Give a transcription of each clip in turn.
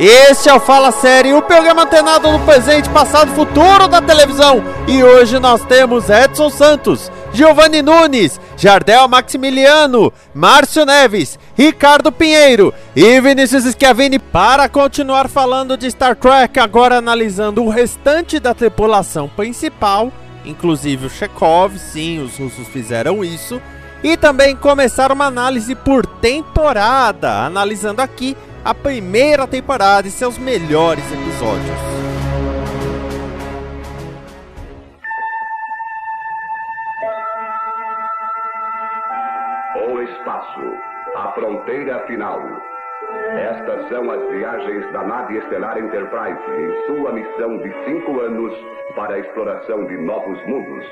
Este é o Fala Série, o programa antenado no presente, passado e futuro da televisão. E hoje nós temos Edson Santos, Giovanni Nunes, Jardel Maximiliano, Márcio Neves, Ricardo Pinheiro e Vinícius Schiavini para continuar falando de Star Trek, agora analisando o restante da tripulação principal, inclusive o Chekhov, sim, os russos fizeram isso. E também começar uma análise por temporada, analisando aqui a primeira temporada e seus melhores episódios. O espaço, a fronteira final. Estas são as viagens da nave estelar Enterprise em sua missão de cinco anos para a exploração de novos mundos.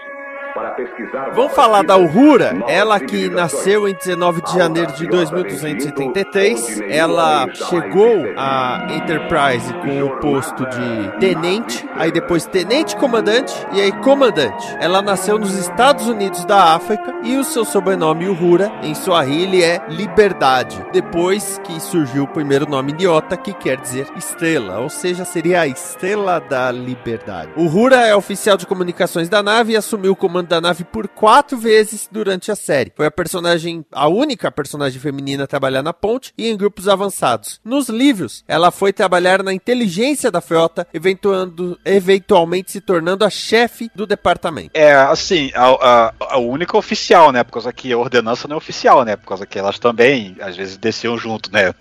Vamos falar da Uhura, ela que nasceu em 19 de janeiro de 2283. Ela chegou à Enterprise com o posto de tenente, aí depois tenente comandante e aí comandante. Ela nasceu nos Estados Unidos da África e o seu sobrenome Uhura em Swahili é liberdade. Depois que surgiu o primeiro nome Niota, que quer dizer estrela, ou seja, seria a estrela da liberdade. Uhura é oficial de comunicações da nave e assumiu o comando da nave por quatro vezes durante a série. Foi a personagem, a única personagem feminina a trabalhar na ponte e em grupos avançados. Nos livros, ela foi trabalhar na inteligência da frota, eventuando, eventualmente se tornando a chefe do departamento. É, assim, a, a, a, única oficial, né? Por causa que a ordenança não é oficial, né? Por causa que elas também, às vezes, desciam junto, né?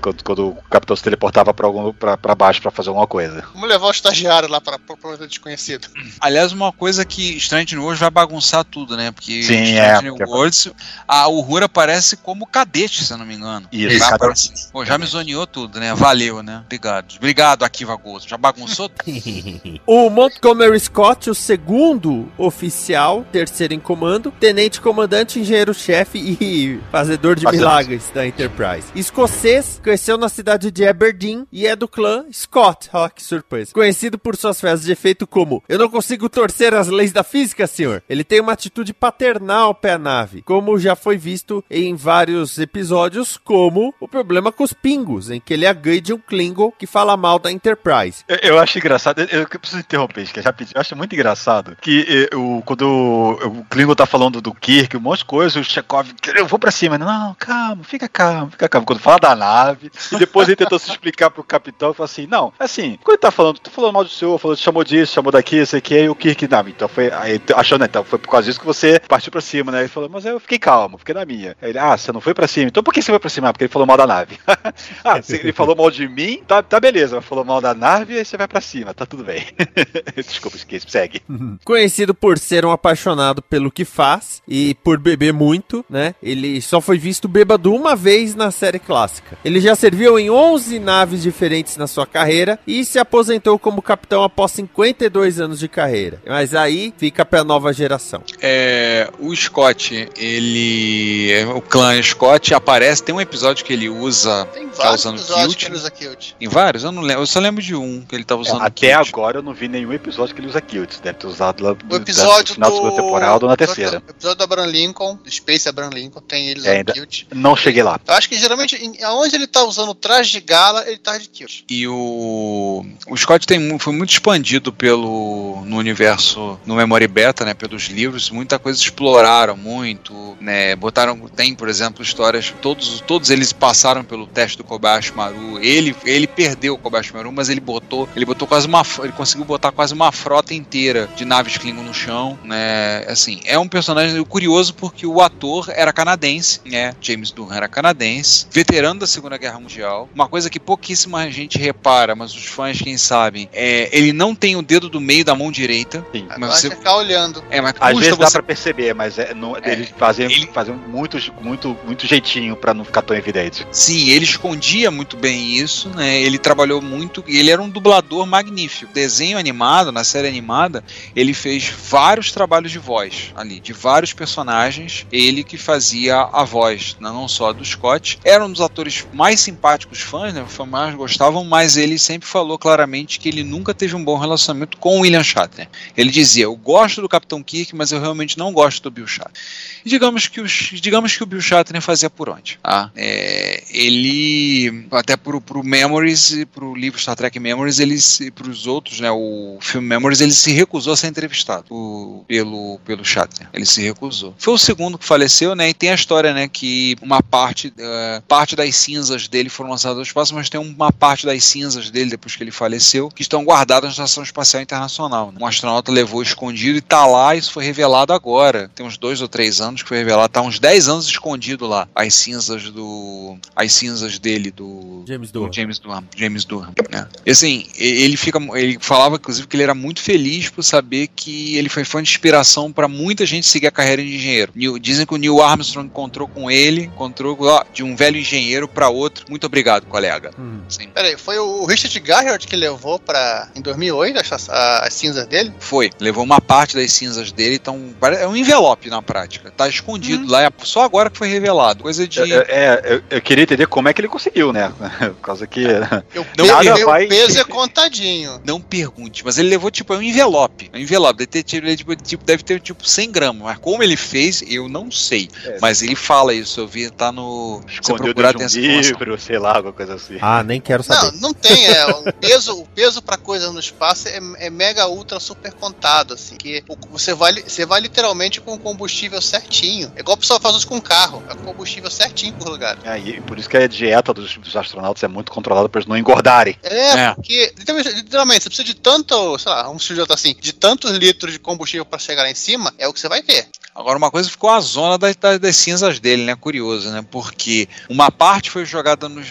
Quando, quando o capitão se teleportava pra, algum, pra, pra baixo pra fazer alguma coisa. Vamos levar o estagiário lá pra, pra planeta desconhecido. Aliás, uma coisa que Strange New Worlds vai bagunçar tudo, né? Porque Sim, é, New porque- Worlds, a Uhura aparece como cadete, se eu não me engano. Isso, Já, aparece- Pô, já me zoneou tudo, né? Valeu, né? Obrigado. Obrigado, Akiva Gozo. Já bagunçou tudo. O Montgomery Scott, o segundo oficial, terceiro em comando, tenente comandante, engenheiro-chefe e fazedor de milagres da Enterprise. Escocês, cresceu na cidade de Aberdeen e é do clã Scott. Que surpresa. Conhecido por suas frases de efeito como Eu não consigo torcer as leis da física, senhor. Ele tem uma atitude paternal pé a nave, como já foi visto em vários episódios, como o problema com os pingos, em que ele agride um Klingon que fala mal da Enterprise. Eu, eu acho engraçado, eu, eu preciso interromper, que rapidinho. Eu acho muito engraçado que eh, o, quando o, Klingon tá falando do Kirk, um monte de coisa, o Chekhov, eu vou pra cima. Não, calma, fica calmo, fica calmo. Quando fala da nave, e depois ele tentou se explicar pro capitão, falou assim: não, assim, quando ele tá falando, tô falando mal do senhor, falou, chamou disso, chamou daqui, sei que, e o Kirk, não, então foi, aí, achando, então, foi por causa disso que você partiu pra cima, né? Ele falou, mas eu fiquei calmo, fiquei na minha. Aí ele, ah, você não foi pra cima, então por que você foi pra cima? Ah, porque ele falou mal da nave. ah, se ele falou mal de mim, tá, tá beleza, mas falou mal da nave, aí você vai pra cima, tá tudo bem. Desculpa, esqueci, segue. Conhecido por ser um apaixonado pelo que faz e por beber muito, né? Ele só foi visto bêbado uma vez na série clássica. Ele já serviu em 11 naves diferentes na sua carreira e se aposentou como capitão após 52 anos de carreira. Mas aí fica pra nova geração. É, o Scott, ele. O clã Scott aparece. Tem um episódio que ele usa. Tem tá vários usando episódios kilt. que ele usa kilt. Em vários? Eu não lembro. Eu só lembro de um que ele tá usando Até kilt. agora eu não vi nenhum episódio que ele usa kilts. Deve ter usado lá no episódio final do... da segunda temporada ou na terceira. O episódio do Abraham Lincoln, do Space Abraham Lincoln, tem ele É, usando ainda- kilt. Não cheguei lá. Eu acho que geralmente, em- aonde ele tá usando traje de gala, ele tá de kilt. E o, o Scott tem, foi muito expandido pelo no universo, no Memory Beta, né, pelos livros, muita coisa exploraram muito, né, botaram, tem, por exemplo, histórias, todos, todos eles passaram pelo teste do Kobayashi Maru, ele, ele perdeu o Kobayashi Maru, mas ele botou, ele botou quase uma, ele conseguiu botar quase uma frota inteira de naves Klingon no chão, né, assim, é um personagem curioso porque o ator era canadense, né, James Doohan era canadense, veterano da Segunda Guerra Mundial, uma coisa que pouquíssima gente repara, mas os fãs, quem sabem, é, ele não tem o dedo do meio da mão direita, Sim. Mas você, ficar olhando falando. É, mas Às vezes dá você pra perceber, mas é, não, É, eles fazem, ele- fazem muito, muito, muito jeitinho pra não ficar tão evidente. Sim, ele escondia muito bem isso, né? Ele trabalhou muito, ele era um dublador magnífico. Desenho animado, na série animada, ele fez vários trabalhos de voz ali, de vários personagens, ele que fazia a voz, né? não só do Scott. Era um dos atores mais simpáticos fãs, né? Os fãs mais gostavam, mas ele sempre falou claramente que ele nunca teve um bom relacionamento com o William Shatner. Ele dizia: "Eu gosto do Capitão Kirk, mas eu realmente não gosto do Bill Shatner". E digamos que, os, digamos que o Bill Shatner fazia por onde? Tá? É, ele, até pro, pro Memories pro livro Star Trek Memories, ele pros outros, né, o filme Memories, ele se recusou a ser entrevistado o- pelo, pelo Shatner. Ele se recusou. Foi o segundo que faleceu, né, e tem a história, né, que uma parte, eh, parte das cinzas dele foram lançadas ao espaço, mas tem uma parte das cinzas dele, depois que ele faleceu, que estão guardadas na Estação Espacial Internacional. né? Um astronauta levou escondido e tá lá, isso foi revelado agora. Tem uns dois ou três anos que foi revelado, tá uns 10 anos escondido lá. As cinzas do. As cinzas dele, do. James do Durham. James Durham. James Durham. né? E assim, ele fica. Ele falava, inclusive, que ele era muito feliz por saber que ele foi fã de inspiração para muita gente seguir a carreira de engenheiro. Neil- dizem que o Neil Armstrong encontrou com ele, encontrou ó, de um velho engenheiro para outro. Muito obrigado, colega. Hum. Assim, Peraí, foi o Richard Garriott que levou pra. em 2008 as, as cinzas dele? Foi, levou uma parte das cinzas dele, então pare- é um envelope na prática. Tá escondido lá, é só agora que foi revelado. Coisa de. É, é, eu, eu queria entender como é que ele conseguiu, né? Por causa que. Eu, Não, nada eu- vai- O peso é contadinho. Não pergunte, mas ele levou tipo é um envelope. É um envelope. Deve ter, tido- ele, tipo, tipo, deve ter tipo 100 gramas. Mas como ele fez, eu não sei. É. Mas ele fala isso, eu vi, tá no. Escondeu procurar, de um informação. livro, sei lá, alguma coisa assim. Ah, nem quero Não, saber. não tem. É, o peso, o peso pra coisa no espaço é, é mega ultra super contado, assim. Que o- você vai, você vai literalmente com o combustível certinho. É igual o pessoal faz isso com carro. É com combustível certinho por lugar. É, e por isso que a dieta dos, dos astronautas é muito controlada para eles não engordarem. É, É. porque literalmente, literalmente, você precisa de tanto, sei lá, um sujeito assim, de tantos litros de combustível pra chegar lá em cima, é o que você vai ter. Agora, uma coisa ficou a zona das, das- das cinzas dele, né? Curioso, né? Porque uma parte foi jogada no,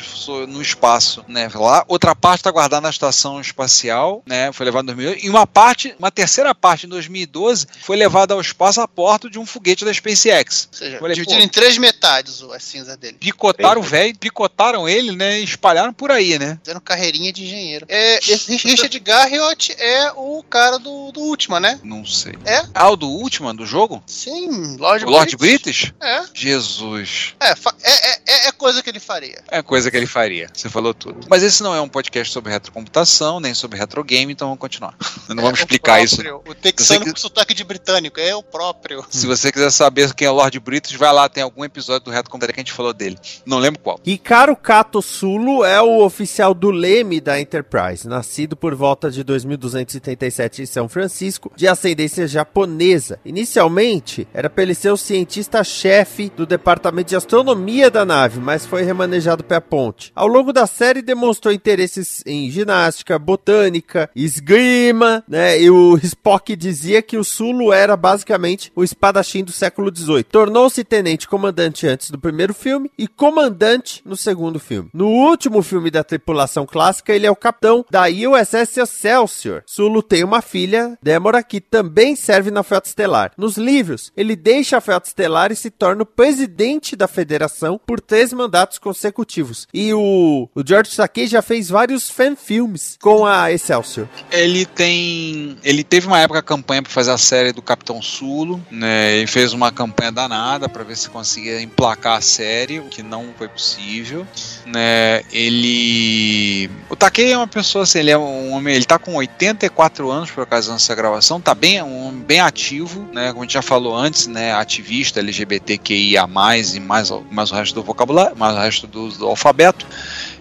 no espaço, né? Lá, outra parte está guardada na estação espacial, né? Foi levada em 2008. E uma parte, uma terceira parte em 2012, foi levada ao espaço a bordo de um foguete da SpaceX. Ou seja, Olha, dividiram em três metades o- as cinzas dele. Picotaram o velho, picotaram ele, né? E espalharam por aí, né? Fazendo carreirinha de engenheiro. É, esse Richard Garriott é o cara do, do Ultima, né? Não sei. É? Ah, o do último do jogo? Sim, Lord, o Lord British. British? É. Jesus. É, é, é, é- é coisa que ele faria. É coisa que ele faria. Você falou tudo. Mas esse não é um podcast sobre retrocomputação, nem sobre retrogame, então vamos continuar. Não vamos É o explicar isso. O texano que- com sotaque de britânico, é o próprio. Se você quiser saber quem é o Lord British, vai lá, tem algum episódio do Reto Computaria que a gente falou dele. Não lembro qual. Hikaru Kato Sulu é o oficial do leme da Enterprise, nascido por volta de 2277 em São Francisco, de ascendência japonesa. Inicialmente, era para ele ser o cientista-chefe do departamento de astronomia da nave, mas foi remanejado pela ponte. Ao longo da série, demonstrou interesses em ginástica, botânica, esgrima, né? E o Spock dizia que o Sulu era basicamente o espadachim do século XVIII. Tornou-se tenente comandante antes do primeiro filme e comandante no segundo filme. No último filme da tripulação clássica, ele é o capitão da USS Excelsior. Sulu tem uma filha, Demora, que também serve na Frota Estelar. Nos livros, ele deixa a Frota Estelar e se torna o presidente da federação por três mandatos consecutivos. E o, o George Takei já fez vários fan-filmes com a Excelsior. Ele tem. Ele teve uma época campanha para fazer a série do Capitão Sulo, né? Ele fez uma campanha danada para ver se conseguia emplacar a série, o que não foi possível, né? Ele. O Takei é uma pessoa assim, ele é um homem, ele tá com 84 anos por ocasião dessa gravação, tá bem, um bem ativo, né? Como a gente já falou antes, né? Ativista LGBTQIA+, e mais, mais o resto do vocabulário, mais o resto do, do alfabeto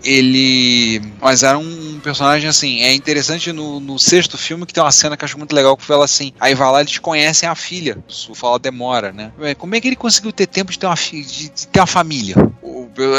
ele. Mas era um personagem assim. É interessante no, no sexto filme que tem uma cena que eu acho muito legal que fala assim. Aí vai lá, eles conhecem a filha. O fala demora, né? Como é que ele conseguiu ter tempo de ter uma, de, de ter uma família?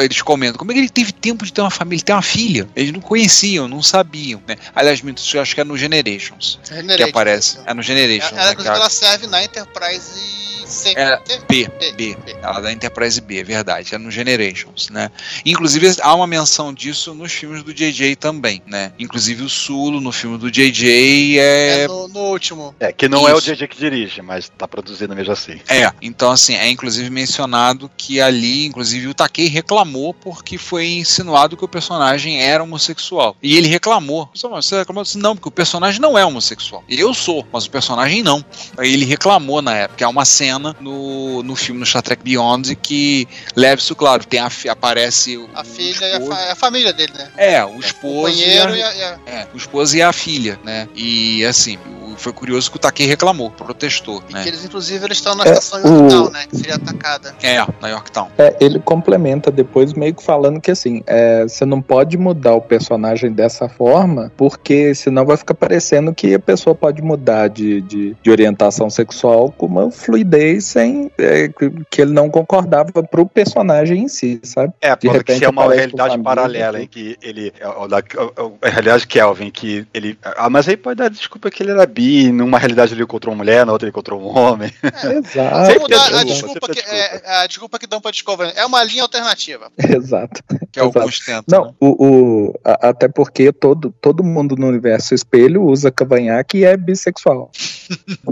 Eles comentam, como é que ele teve tempo de ter uma família, ter uma filha? Eles não conheciam, não sabiam, né? Aliás, isso eu acho que é no Generations que Generate. aparece. É no Generations. Ela, né, inclusive, que a- ela serve na Enterprise C. É, C? B, B, B. B. Ela é da Enterprise B, é verdade. É no Generations, né? Inclusive, há uma menção disso nos filmes do JJ também, né? Inclusive o Sulo no filme do JJ É é. no, no último. É, que não é o Isso. JJ que dirige, mas tá produzindo mesmo assim. É, então assim, é inclusive mencionado que ali, inclusive, o Takei reclamou porque foi insinuado que o personagem era homossexual. E ele reclamou. Você reclamou? Disse, Não, porque o personagem não é homossexual. Eu sou, mas o personagem não. Aí ele reclamou na época. Há uma cena no, no filme no Star Trek Beyond que leva isso claro. Tem a, aparece o, A o filha e a, fa- a família dele, né? É, o O esposo. e banheiro a- e a, e a- é, o esposo e a filha, né? E assim, o- foi curioso que o Takei reclamou, protestou, e né? que eles, inclusive, eles estão na É, estação o- Yorktown, né? Que seria atacada. É, na Yorktown. É, ele complementa depois meio que falando que assim, é, você não pode mudar o personagem dessa forma, porque senão vai ficar parecendo que a pessoa pode mudar de, de, de orientação sexual com uma fluidez sem é, que- que ele não concordava pro personagem em si, sabe? É, De que repente se é uma realidade paralela em que ele. é, o o- o- A realidade Kelvin, que ele. Ah, mas aí pode dar desculpa que ele era bi, numa realidade ele encontrou uma mulher, na outra ele encontrou um homem. Exato. Sempre a desculpa, desculpa, sempre que, desculpa. é, a desculpa que dão pra Discovery. É uma linha alternativa. Exato. Que alguns tentam. Não, né? o, o- a- até porque todo, todo mundo no universo espelho usa cavanhaque e é bissexual.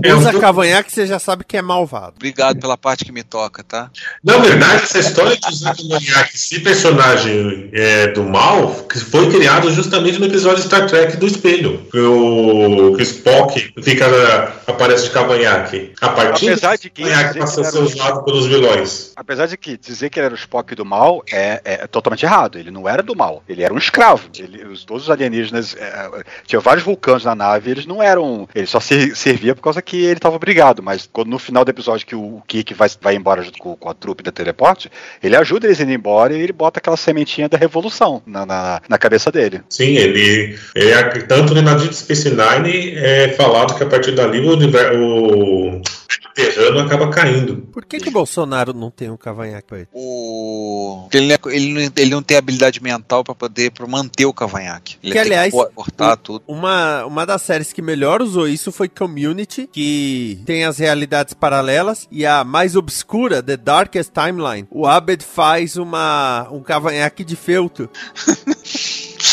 É, Usa cavanhaque, você já sabe que é malvado. Obrigado pela parte que me toca, tá? Na verdade, essa história de usar cavanhaque, esse personagem é, do mal, que foi criado justamente no episódio Star Trek do espelho. Que o, que o Spock fica, aparece de cavanhaque. A partir Apesar de que cavanhaque passa a ser usado pelos vilões. Apesar de que dizer que ele era o Spock do mal é, é totalmente errado. Ele não era do mal, ele era um escravo. Ele, os, todos os alienígenas. É, tinha vários vulcanos na nave, eles não eram. Ele só ser- servia por causa que ele estava obrigado. Mas quando no final do episódio que o Kirk vai, vai embora junto com, com a trupe da teleporte, ele ajuda eles ir embora e ele bota aquela sementinha da revolução na, na, na cabeça dele. Sim, ele. É, tanto na Deep Space Nine é falado que a partir dali o, univer- o terrano acaba caindo. Por que, que o Bolsonaro não tem um cavanhaque pra ele? O... Ele, não é- ele, ele não tem habilidade mental pra poder pra manter o cavanhaque. Ele Que, aliás, que co- cortar tudo. Uma, uma das séries que melhor usou isso foi Community, que tem as realidades paralelas, e a mais obscura, The Darkest Timeline, o Abed faz uma, um cavanhaque de feltro.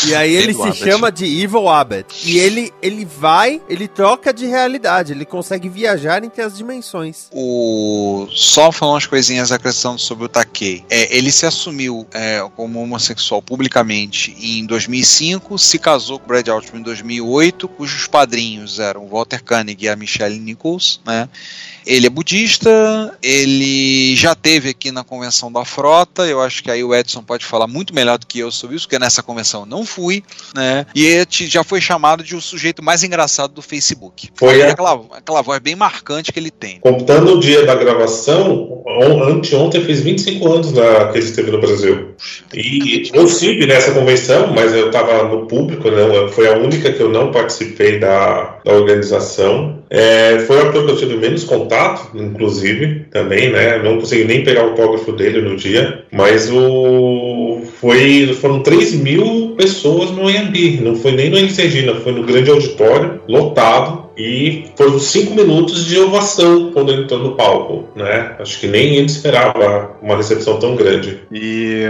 E aí ele se Abed. chama de Evil Abed. E ele, ele vai, ele troca de realidade, ele consegue viajar entre as dimensões. O... Só falar umas coisinhas acrescentando sobre o Takei. É, ele se assumiu é, como homossexual publicamente em 2005, se casou com o Brad Altman em 2008, cujos padrinhos eram o Walter Koenig e a Michelle Nichols, né? Ele é budista, ele já teve aqui na convenção da frota, eu acho que aí o Edson pode falar muito melhor do que eu sobre isso, porque nessa convenção não fui, né? E já foi chamado de o sujeito mais engraçado do Facebook. Foi a- aquela, aquela voz bem marcante que ele tem. Contando o dia da gravação, on- anteontem fez 25 anos na, que ele esteve no Brasil. E eu estive nessa convenção, mas eu estava no público, não, foi a única que eu não participei da, da organização. É, foi o ator que eu tive menos contato, inclusive, também, né? Não consegui nem pegar o autógrafo dele no dia, mas o foi foram 3 mil pessoas no AMB, não foi nem no Regina, foi no grande auditório, lotado, e foram cinco minutos de ovação quando ele entrou no palco, né? Acho que nem ele esperava uma recepção tão grande. E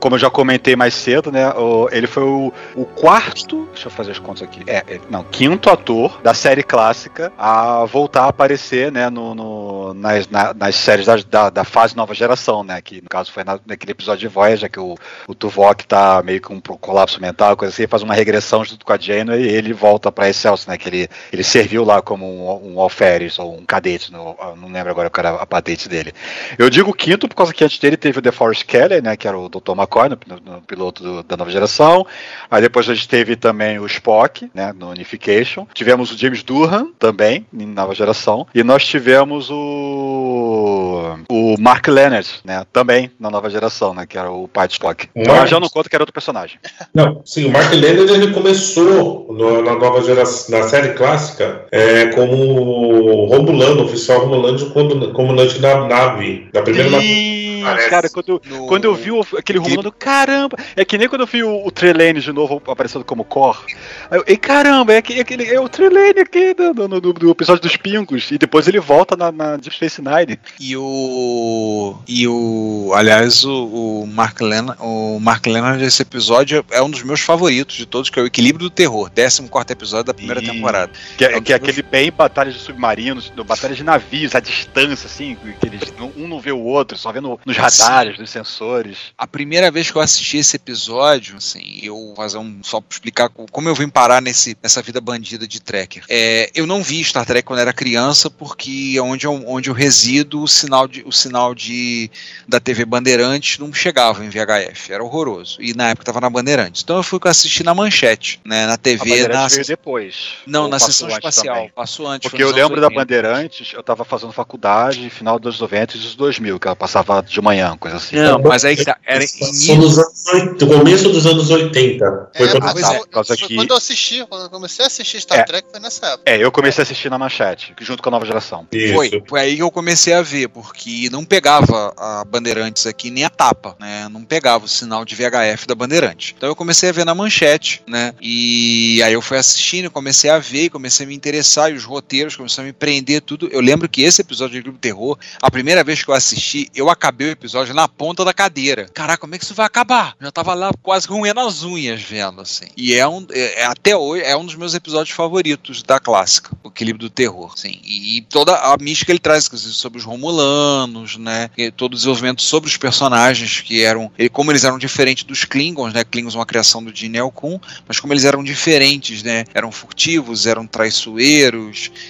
como eu já comentei mais cedo, né? ele foi o, o quarto. Deixa eu fazer as contas aqui. É, é, não, quinto ator da série clássica a voltar a aparecer, né? No, no- nas, na- nas séries da, da, da fase nova geração, né? Que no caso foi na- naquele episódio de Voyager que o, o Tuvok tá meio com um colapso mental, coisa assim, faz uma regressão junto com a Janeway e ele volta pra Excelsior, né? Que ele, ele serviu lá como um, um alferes ou um cadete, eu não lembro agora qual era a patente dele. Eu digo quinto por causa que antes dele teve o DeForest Kelly, né, que era o Dr. McCoy, no, no- no piloto do- da nova geração. Aí depois a gente teve também o Spock, né, no Unification. Tivemos o James Durham também, em nova geração. E nós tivemos o o Mark Leonard, né, também na nova geração, né, que era o pai de Spock. O Então Mark- eu já não conto que era outro personagem. Não, sim, o Mark Leonard ele começou no- na nova geração, na série clássica, 80 é, como Romulano, oficial Romulano, como comandante da nave, da primeira nave. Sim, Parece. cara, quando, No- quando eu vi o- aquele Romulano, caramba! É que nem quando eu vi o, o Trelane de novo aparecendo como Cor. Aí eu, e caramba, é, aquele, é, aquele, é o Trelane aqui do, do, do- do episódio dos Pingos. E depois ele volta na, na Deep Space Nine. E o. E o. Aliás, o, o Mark Lennon, o Mark Lennon desse episódio é um dos meus favoritos de todos, que é o Equilíbrio do Terror, 14 episódio da primeira Sim. temporada. Que é, É que é aquele bem batalhas de submarinos, no- batalhas de navios, à distância, assim, que eles, um não vê o outro, só vê no- nos radares, nos sensores. A primeira vez que eu assisti esse episódio, assim, eu vou fazer um. Só pra explicar co- como eu vim parar nesse, nessa vida bandida de tracker. É, eu não vi Star Trek quando era criança, porque onde eu, onde eu resido, o sinal, de, o sinal de, da TV Bandeirantes não chegava em VHF. Era horroroso. E na época tava na Bandeirantes. Então eu fui assistir na manchete, né? Na A TV, Bandeirantes na. veio depois. Não, na sessão antes espacial. também. Passou antes. Porque eu lembro da 80. Bandeirantes, eu tava fazendo faculdade, final dos 90 e dos 2000, que ela passava de manhã, coisa assim. Não, mas aí tá. Era início. nos anos 80, no começo dos anos 80. Foi É, quando mas é, eu- por causa foi que- quando eu assisti, quando eu comecei a assistir Star É. Trek foi nessa época. É, eu comecei a assistir na manchete, junto com a nova geração. Isso. Foi, foi aí que eu comecei a ver, porque não pegava a Bandeirantes aqui, nem a tapa, né? Não pegava o sinal de VHF da Bandeirantes. Então eu comecei a ver na manchete, né? E aí eu fui assistindo, comecei a ver, comecei a me interessar, e os roteiros começaram a me prender tudo. Eu lembro que esse episódio de Clube Terror, a primeira vez que eu assisti, eu acabei o episódio na ponta da cadeira. Caraca, como é que isso vai acabar? Já tava lá quase roendo as unhas vendo, assim. E é um, é, é- até hoje, é um dos meus episódios favoritos da clássica, o equilíbrio do terror, sim. E, toda a mística ele traz inclusive, sobre os romulanos, né? E todo o desenvolvimento sobre os personagens que eram, e como eles eram diferentes dos Klingons, né? Klingons é uma criação do Gene Elkun, mas como eles eram diferentes, né? Eram furtivos, eram traiçoeiros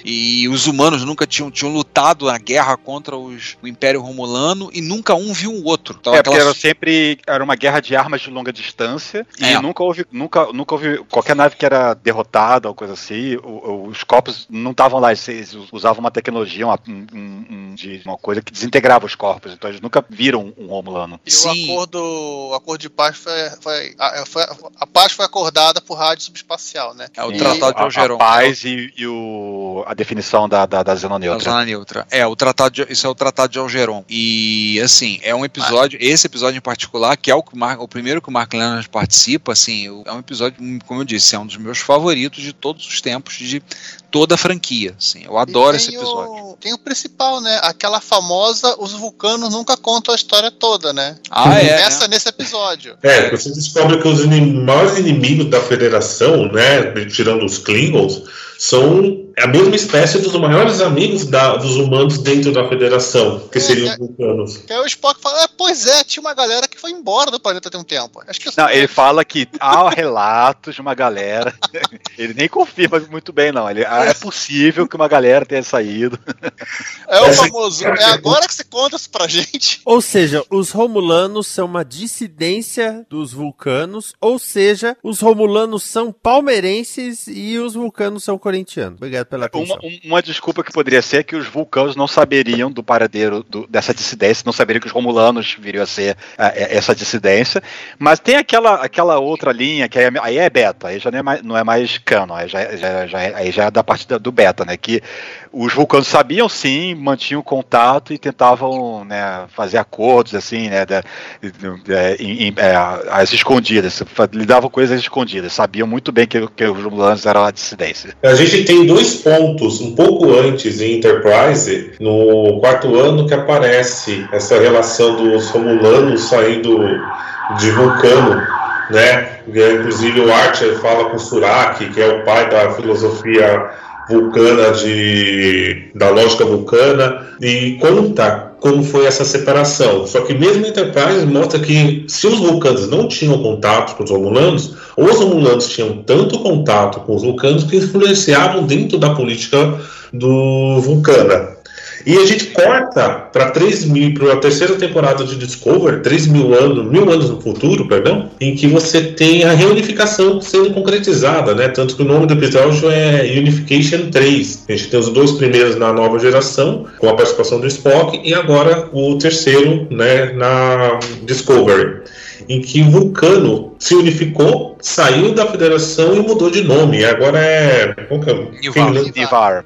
e os humanos nunca tinham, tinham lutado na guerra contra os, o Império Romulano e nunca um viu o outro. Então, é, porque era sempre era uma guerra de armas de longa distância e É. nunca houve, nunca, nunca houve qualquer nave que era derrotada ou coisa assim, o- os corpos não estavam lá, eles, usavam uma tecnologia, uma, um- um- de, uma coisa que desintegrava os corpos, então eles nunca viram um Romulano. E Sim. o acordo, o acordo de paz foi, foi, a, foi- a paz foi acordada por rádio subespacial, né? é o E Tratado de a, Algeron. a paz e, e o, a definição da, da, da Da xenoneutra. zona neutra. É, o tratado de, isso é o Tratado de Algeron. E assim, é um episódio, esse episódio em particular, que é o, que o Mar- o primeiro que o Mark Leonard participa, assim, é um episódio, como eu disse, é um dos meus favoritos de todos os tempos de toda a franquia. Assim, eu adoro esse episódio. O, tem o principal, né? Aquela famosa, os vulcanos nunca contam a história toda, né? Ah, é. Começa né? nesse episódio. É, você descobre que os inim- maiores inimigos da federação, né, tirando os Klingons, são a mesma espécie dos maiores amigos da- dos humanos dentro da federação, que É, seriam é. os vulcanos. Que aí o Spock fala, "É, pois é, tinha uma galera que foi embora do planeta tem um tempo. Acho que Não, ele fala que há relatos de uma galera. ele nem confirma muito bem, não. Ele, ah, é possível que uma galera tenha saído. é o famoso. É agora que você conta isso pra gente. Ou seja, os Romulanos são uma dissidência dos Vulcanos, ou seja, os Romulanos são palmeirenses e os Vulcanos são corintianos. Obrigado pela atenção. Uma, um- uma desculpa que poderia ser que os vulcanos não saberiam do paradeiro do- dessa dissidência, não saberiam que os romulanos viriam a ser ah, é, essa dissidência. Mas tem aquela, aquela outra linha que aí é, aí é beta, aí já não é mais, não é mais canon, aí já, já, já, é- aí já é da parte da- do beta, né? Que os vulcanos sabiam sim, mantinham contato e tentavam né, fazer acordos assim, né? é, em- em- é, às escondidas, lidavam com coisas escondidas, sabiam muito bem que, que os romulanos eram a dissidência. A gente tem dois pontos um pouco antes em Enterprise, no quarto ano, que aparece essa relação dos Romulanos saindo de Vulcano, né? Inclusive o Archer fala com Surak, que é o pai da filosofia vulcana de da lógica vulcana e conta como foi essa separação. Só que mesmo Enterprise mostra que se os vulcanos não tinham contato com os romulanos, os romulanos tinham tanto contato com os vulcanos que influenciavam dentro da política do Vulcana. E a gente corta para 3 mil, para a terceira temporada de Discover, 3 mil anos, mil anos no futuro, perdão, em que você tem a reunificação sendo concretizada, né? Tanto que o nome do episódio é Unification 3. A gente tem os dois primeiros na nova geração, com a participação do Spock, e agora o terceiro, né, na Discovery, em que Vulcano se unificou saiu da federação e mudou de nome. Agora é. Qual que é? Nivar. Nivar.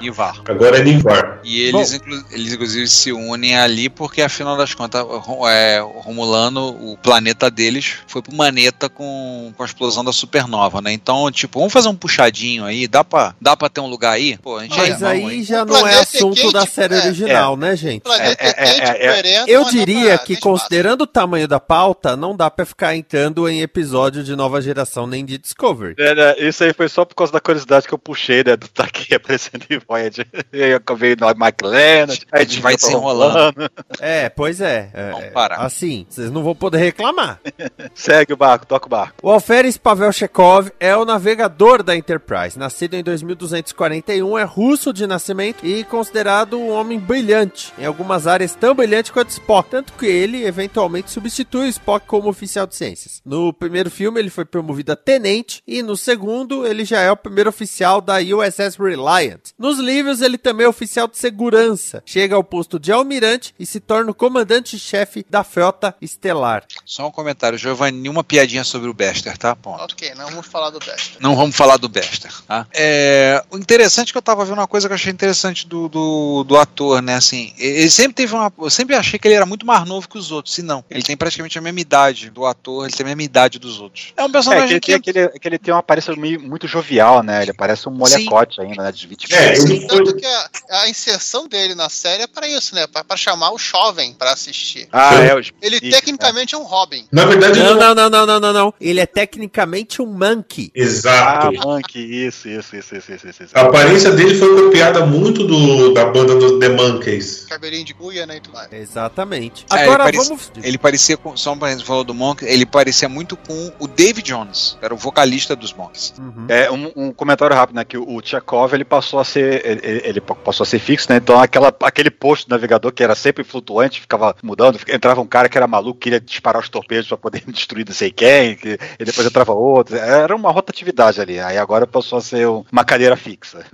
Nivar. Agora é Nivar. E eles, inclu- eles, inclusive, se unem ali porque, afinal das contas, é, Romulano, o planeta deles, foi pro planeta com, com a explosão da supernova, né? Então, tipo, vamos fazer um puxadinho aí? Dá pra, dá pra ter um lugar aí? Pô, a gente Mas é aí já não é é assunto quente, da série é. original, né, gente? É, É, é, quente, é, é. Eu diria que, considerando o tamanho da pauta, não dá pra ficar entrando em episódio de nova geração nem de Discovery. É, né, isso aí foi só por causa da curiosidade que eu puxei, né? Do Taki aparecendo em Voyager. E aí eu acabei no Leonard. A gente vai desenrolando. É, pois é. é, Vamos parar. Assim, vocês não vão poder reclamar. Segue o barco, toca o barco. O Alferes Pavel Chekhov é o navegador da Enterprise. Nascido em 2241, é russo de nascimento e considerado um homem brilhante, em algumas áreas tão brilhante quanto Spock, tanto que ele eventualmente substitui o Spock como oficial de ciências. No primeiro filme ele foi promovido a tenente e no segundo ele já é o primeiro oficial da USS Reliant. Nos livros ele também é oficial de segurança, chega ao posto de almirante e se torna o comandante-chefe da frota estelar. Só um comentário, Giovanni, nenhuma piadinha sobre o Bester, tá? Ponto. Ok, não vamos falar do Besta. Não vamos falar do Bester, tá? É, o interessante é que eu tava vendo uma coisa que eu achei interessante do, do, do ator, né? Assim, ele sempre teve uma. Eu sempre achei que ele era muito mais novo que os outros. Se não, ele tem praticamente a mesma idade do ator, ele tem a mesma idade dos outros. É um É, que personagem ele, tem, que. que, ele, que ele tem uma aparência meio- muito jovial, né? Ele parece um molecote ainda, né? De 20 É, Tanto que a, a inserção dele na série é pra isso, né? Pra, pra chamar o jovem pra assistir. Ah, é, Ele Isso, tecnicamente é um Robin. Na verdade, Não, ele não, não, não, não, não, não. Ele é tecnicamente um monkey. Ah, Exato. Monkey, isso, isso, isso, isso, isso, isso. isso. A aparência dele foi copiada muito do, da banda dos The Monkeys. Cabelinho de cuia, né? E tudo mais. Exatamente. É, Agora ele vamos. Ele parecia com. Só um parênteses, falou do Monk, ele parecia muito com o David Jones, que era o vocalista dos Monks. Uhum. É, um, um comentário rápido, né? Que o, o Tchekov ele passou a ser. Ele, ele- passou a ser fixo, né? Então aquela, aquele posto do navegador que era sempre flutuante, ficava mudando, entrava um cara que era maluco, queria disparar os torpedos para poder destruir não sei quem, que, e depois entrava outro. Era uma rotatividade ali. Aí agora passou a ser um- uma cadeira fixa.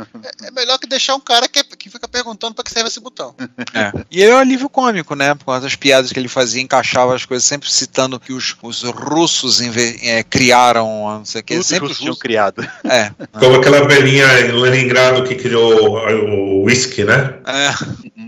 É, é melhor que deixar um cara que, que fica perguntando pra que serve esse botão. É. E ele é um alívio cômico, né? Por causa das piadas que ele fazia, encaixava as coisas, sempre citando que os, os russos inve- é, criaram, não sei o que, Tudo sempre os tinham criado. É. Como aquela velhinha em Leningrado que criou o whisky, né? é.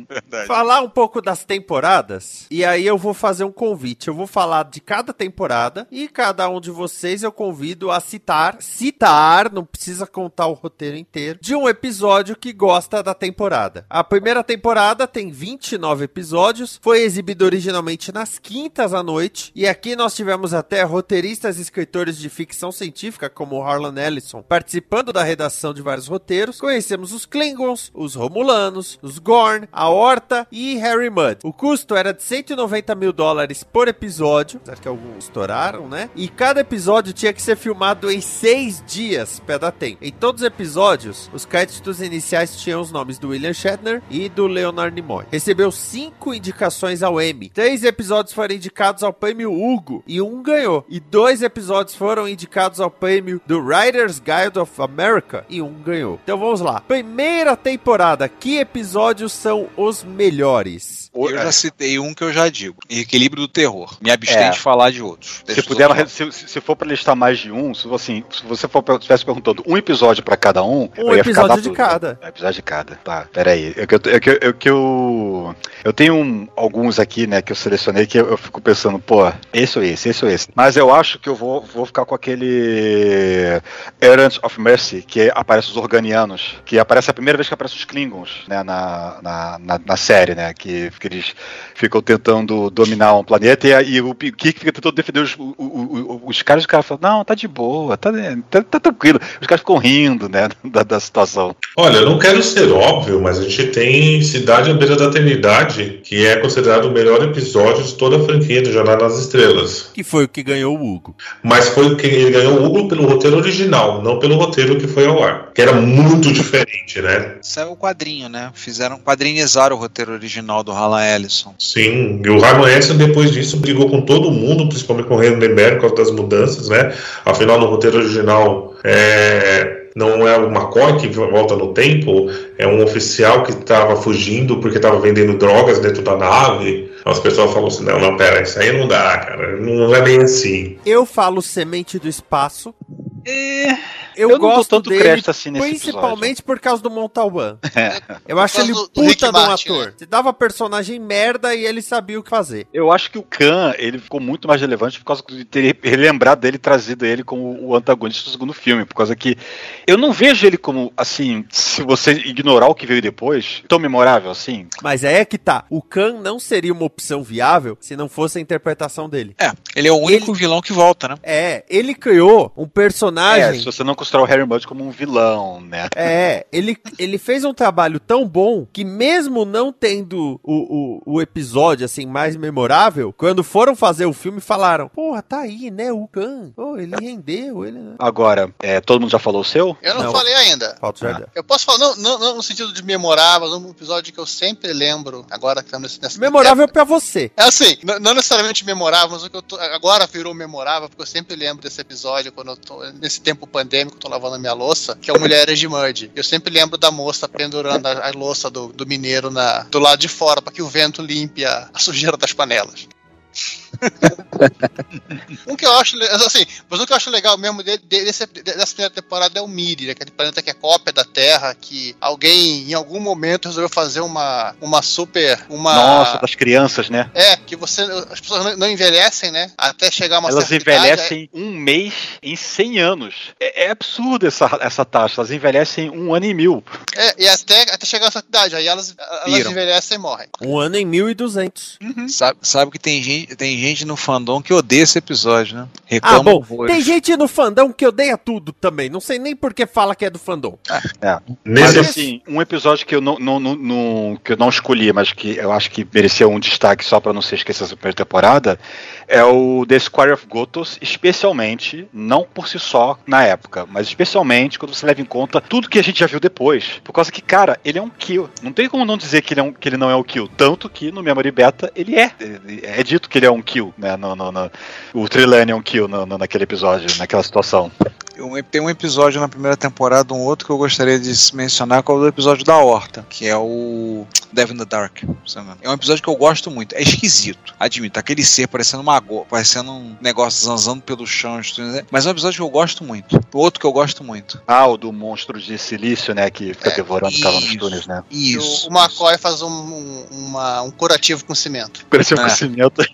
Verdade. Falar um pouco das temporadas. E aí eu vou fazer um convite. Eu vou falar de cada temporada. E cada um de vocês eu convido a citar. Citar, não precisa contar o roteiro inteiro. De um episódio que gosta da temporada. A primeira temporada tem 29 episódios. Foi exibido originalmente nas quintas à noite. E aqui nós tivemos até roteiristas e escritores de ficção científica, como Harlan Ellison, participando da redação de vários roteiros. Conhecemos os Klingons, os Romulanos, os Gorn, a Horta e Harry Mudd. O custo era de 190 mil dólares por episódio, apesar que alguns estouraram, né? E cada episódio tinha que ser filmado em seis dias para dar tempo. Em todos os episódios, os créditos iniciais tinham os nomes do William Shatner e do Leonard Nimoy. Recebeu cinco indicações ao Emmy. Três episódios foram indicados ao prêmio Hugo e um ganhou. E dois episódios foram indicados ao prêmio do Writers Guild of America e um ganhou. Então vamos lá. Primeira temporada. Que episódios são os melhores? Eu já citei um que eu já digo. Equilíbrio do terror. Me abstém É. de falar de outros. Se puder, outros se, se- for para listar mais de um, se, assim, se você for estivesse perguntando um episódio para cada um, Um eu ia ficar episódio de cada. É, episódio de cada. Tá, peraí. Eu, que eu, eu, que eu, que eu, eu tenho um- alguns aqui, né, que eu selecionei que eu, eu fico pensando, pô, esse ou esse, esse ou esse. Mas eu acho que eu vou, vou ficar com aquele Errant of Mercy, que aparece os organianos, que aparece a primeira vez que aparece os Klingons, né, na, na, na, na série, né, que, que eles ficam tentando dominar um planeta e, aí o Kirk fica tentando defender os, o- o- o- os caras, os caras falam, não, tá de boa, tá, tá, tá tranquilo. Os caras ficam rindo, né, da, da situação. Olha, eu não quero ser óbvio, mas a gente tem Cidade à Beira da Eternidade, que é considerado o melhor episódio de toda a franquia do Jornada nas Estrelas. Que foi o que ganhou o Hugo. Mas foi o que ele ganhou o Hugo pelo roteiro original, não pelo roteiro que foi ao ar. Que era muito diferente, né? Saiu o quadrinho, né? Fizeram quadrinizar o roteiro original do Ellison. Sim, e o Raymond Edson depois disso brigou com todo mundo, principalmente com o Rendenberg, por causa das mudanças, né? Afinal, no roteiro original, é, não é o McCoy que volta no tempo, é um oficial que estava fugindo porque estava vendendo drogas dentro da nave. As pessoas falam assim, não, não, pera, isso aí não dá, cara. Não é bem assim. Eu falo Semente do Espaço. É, Eu, Eu gosto tanto dele, crédito assim nesse principalmente por causa do Montalban. É. Eu acho ele causa do- puta de um Martin, ator. né? Você dava personagem merda e ele sabia o que fazer. Eu acho que o Khan, ele ficou muito mais relevante por causa de ter relembrado dele, trazido ele como o antagonista do segundo filme, por causa que eu não vejo ele como, assim, se você ignorar o que veio depois, tão memorável assim. Mas é que tá. O Khan não seria uma opção viável se não fosse a interpretação dele. É, ele é o único vilão que volta, né? É, ele criou um É, personagem. se você não considerar o Harry Mudd como um vilão, né? É, ele, ele fez um trabalho tão bom que mesmo não tendo o, o, o episódio assim mais memorável, quando foram fazer o filme falaram, porra, tá aí, né, o Khan, pô, ele rendeu, ele... Agora, é, todo mundo já falou o seu? Eu não, Não. falei ainda. Falta o Jardel. Eu posso falar, não, não, não no sentido de memorável, mas um episódio que eu sempre lembro, agora que estamos nessa. Memorável pra você. É assim, não necessariamente memorável, mas o que eu tô. Agora virou memorável, porque eu sempre lembro desse episódio quando eu tô. Nesse tempo pandêmico, tô lavando a minha louça, que é o Mulheres de Mud. Eu sempre lembro da moça pendurando a, a louça do, do mineiro na, do lado de fora, para que o vento limpe a, a sujeira das panelas. um que eu acho, assim, mas um que eu acho legal mesmo de- de- desse, dessa primeira temporada é o Miri, né, aquele planeta que é cópia da Terra, que alguém em algum momento resolveu fazer uma, uma super, uma Nossa, das crianças, né? é, que você. As pessoas não- não envelhecem, né? Até chegar a uma Elas certa idade, envelhecem um mês em 100 anos. É, é absurdo essa, essa taxa. Elas envelhecem um ano e mil. É, e até, até chegar a certa idade. Aí elas, elas envelhecem e morrem. Um ano em 1200. Sabe, sabe que tem gente, tem gente no fandom que odeia esse episódio, né? Ah, Reclama bom, horrores. tem gente no fandom que odeia tudo também. Não sei nem por que fala que é do fandom. Mas Nesse, assim, um episódio que eu não, não, não- não- que eu não escolhi, mas que eu acho que mereceu um destaque só pra não ser esquecido da primeira temporada, é o The Square of Gotos, especialmente, não por si só na época, mas especialmente quando você leva em conta tudo que a gente já viu depois. Por causa que, cara, ele é um kill. Não tem como não dizer que ele, é um, que ele não é um kill. Tanto que no Memory Beta ele é. É dito que ele é um kill, né? No, no- no- o Trelawney é um kill no- no- naquele episódio, naquela situação. Um- Tem um episódio na primeira temporada, um outro que eu gostaria de mencionar, que é o do episódio da Horta, que é o Devil in the Dark. É um episódio que eu gosto muito. É esquisito, admito. Aquele ser parecendo uma parecendo um negócio zanzando pelo chão, mas é um episódio que eu gosto muito. Outro que eu gosto muito. Ah, o do monstro de silício, né? Que fica É, devorando o cara nos túneis, né? Isso. o, o McCoy faz um, um, uma- um curativo com cimento. Um É. crescimento.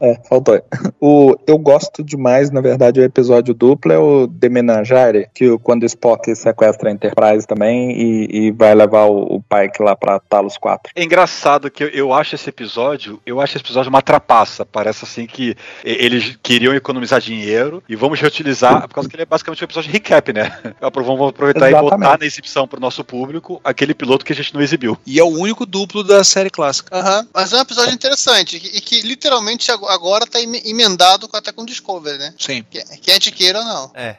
É, faltou. O, eu gosto demais, na verdade, o episódio duplo é o The Menagere, que quando o Spock sequestra a Enterprise também e, e vai levar o, o Pike lá pra Talos 4. É engraçado que eu, eu acho esse episódio, eu acho esse episódio uma trapaça. Parece assim que e- eles queriam economizar dinheiro e vamos reutilizar, por causa que ele é basicamente um episódio de recap, né? Vamos aproveitar e Exatamente. botar na exibição pro nosso público aquele piloto que a gente não exibiu. E é o único duplo da série clássica. Aham. Mas é um episódio interessante e que, literalmente ag- agora tá em- emendado com- até com Discovery, né? Sim. Que, que a gente queira ou não. É.